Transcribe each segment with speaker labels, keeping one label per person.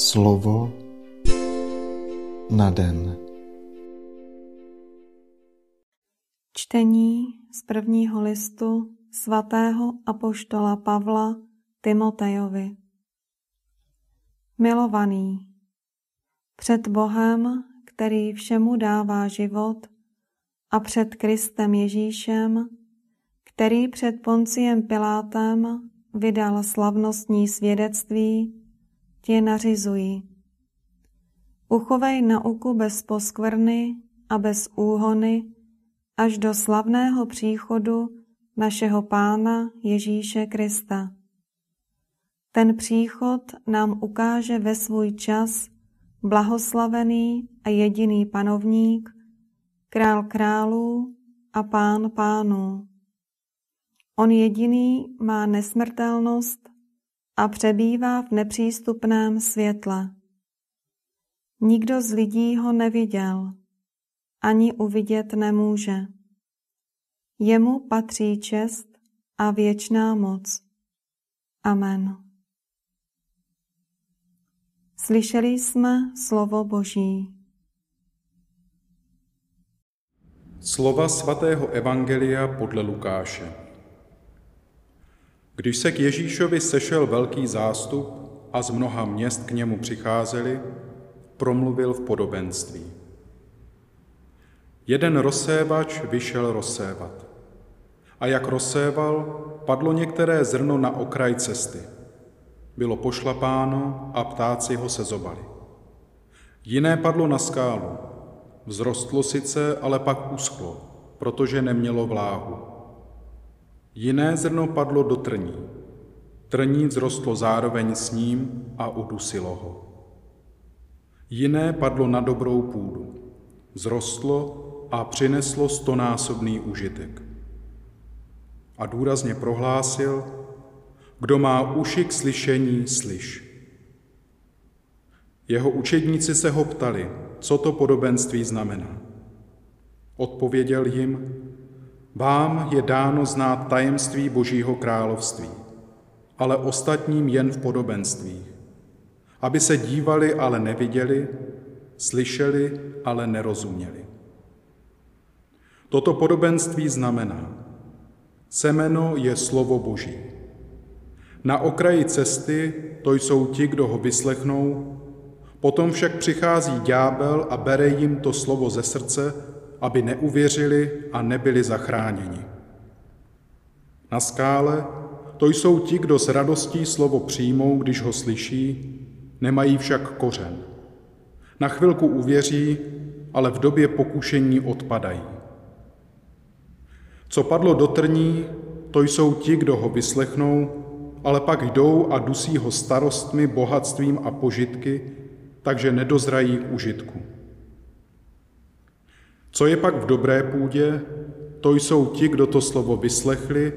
Speaker 1: Slovo na den.
Speaker 2: Čtení z prvního listu svatého apoštola Pavla Timotejovi. Milovaný, před Bohem, který všemu dává život, a před Kristem Ježíšem, který před Ponciem Pilátem vydal slavnostní svědectví, tě nařizuji. Uchovej nauku bez poskvrny a bez úhony až do slavného příchodu našeho Pána Ježíše Krista. Ten příchod nám ukáže ve svůj čas blahoslavený a jediný panovník, král králů a pán pánů. On jediný má nesmrtelnost a přebývá v nepřístupném světle. Nikdo z lidí ho neviděl, ani uvidět nemůže. Jemu patří čest a věčná moc. Amen. Slyšeli jsme slovo Boží.
Speaker 3: Slova svatého Evangelia podle Lukáše. Když se k Ježíšovi sešel velký zástup a z mnoha měst k němu přicházeli, promluvil v podobenství. Jeden rozsévač vyšel rozsévat. A jak rozséval, padlo některé zrno na okraj cesty. Bylo pošlapáno a ptáci ho sezobali. Jiné padlo na skálu. Vzrostlo sice, ale pak uschlo, protože nemělo vláhu. Jiné zrno padlo do trní. Trní vzrostlo zároveň s ním a udusilo ho. Jiné padlo na dobrou půdu. Vzrostlo a přineslo stonásobný užitek. A důrazně prohlásil, kdo má uši k slyšení, slyš. Jeho učedníci se ho ptali, co to podobenství znamená. Odpověděl jim, vám je dáno znát tajemství Božího království, ale ostatním jen v podobenstvích, aby se dívali, ale neviděli, slyšeli, ale nerozuměli. Toto podobenství znamená, semeno je slovo Boží. Na okraji cesty to jsou ti, kdo ho vyslechnou, potom však přichází ďábel a bere jim to slovo ze srdce, aby neuvěřili a nebyli zachráněni. Na skále to jsou ti, kdo s radostí slovo přijmou, když ho slyší, nemají však kořen. Na chvilku uvěří, ale v době pokušení odpadají. Co padlo do trní, to jsou ti, kdo ho vyslechnou, ale pak jdou a dusí ho starostmi, bohatstvím a požitky, takže nedozrají k užitku. Co je pak v dobré půdě, to jsou ti, kdo to slovo vyslechli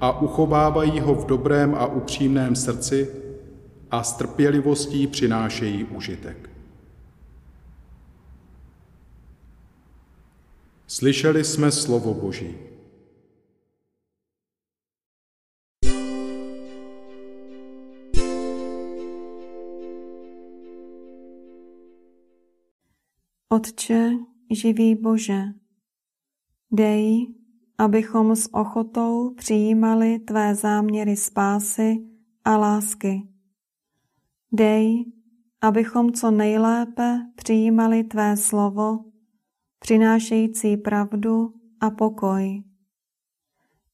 Speaker 3: a uchovávají ho v dobrém a upřímném srdci a s trpělivostí přinášejí užitek. Slyšeli jsme slovo Boží.
Speaker 2: Otče, živý Bože, dej, abychom s ochotou přijímali Tvé záměry spásy a lásky. Dej, abychom co nejlépe přijímali Tvé slovo, přinášející pravdu a pokoj.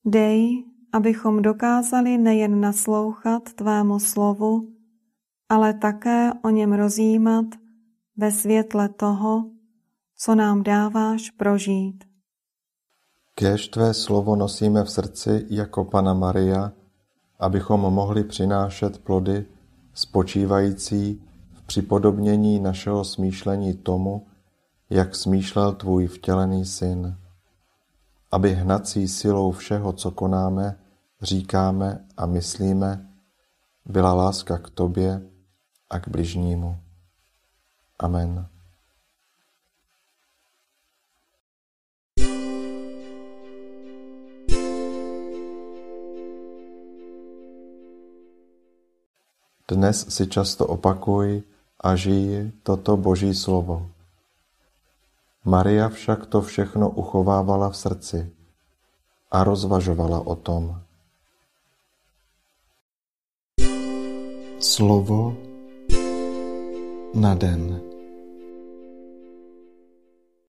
Speaker 2: Dej, abychom dokázali nejen naslouchat Tvému slovu, ale také o něm rozjímat ve světle toho, co nám dáváš prožít.
Speaker 1: Kéž tvé slovo nosíme v srdci jako Pana Maria, abychom mohli přinášet plody spočívající v připodobnění našeho smýšlení tomu, jak smýšlel tvůj vtělený syn. Aby hnací silou všeho, co konáme, říkáme a myslíme, byla láska k tobě a k bližnímu. Amen. Dnes si často opakuj, a žij toto Boží slovo. Maria však to všechno uchovávala v srdci a rozvažovala o tom. Slovo na den.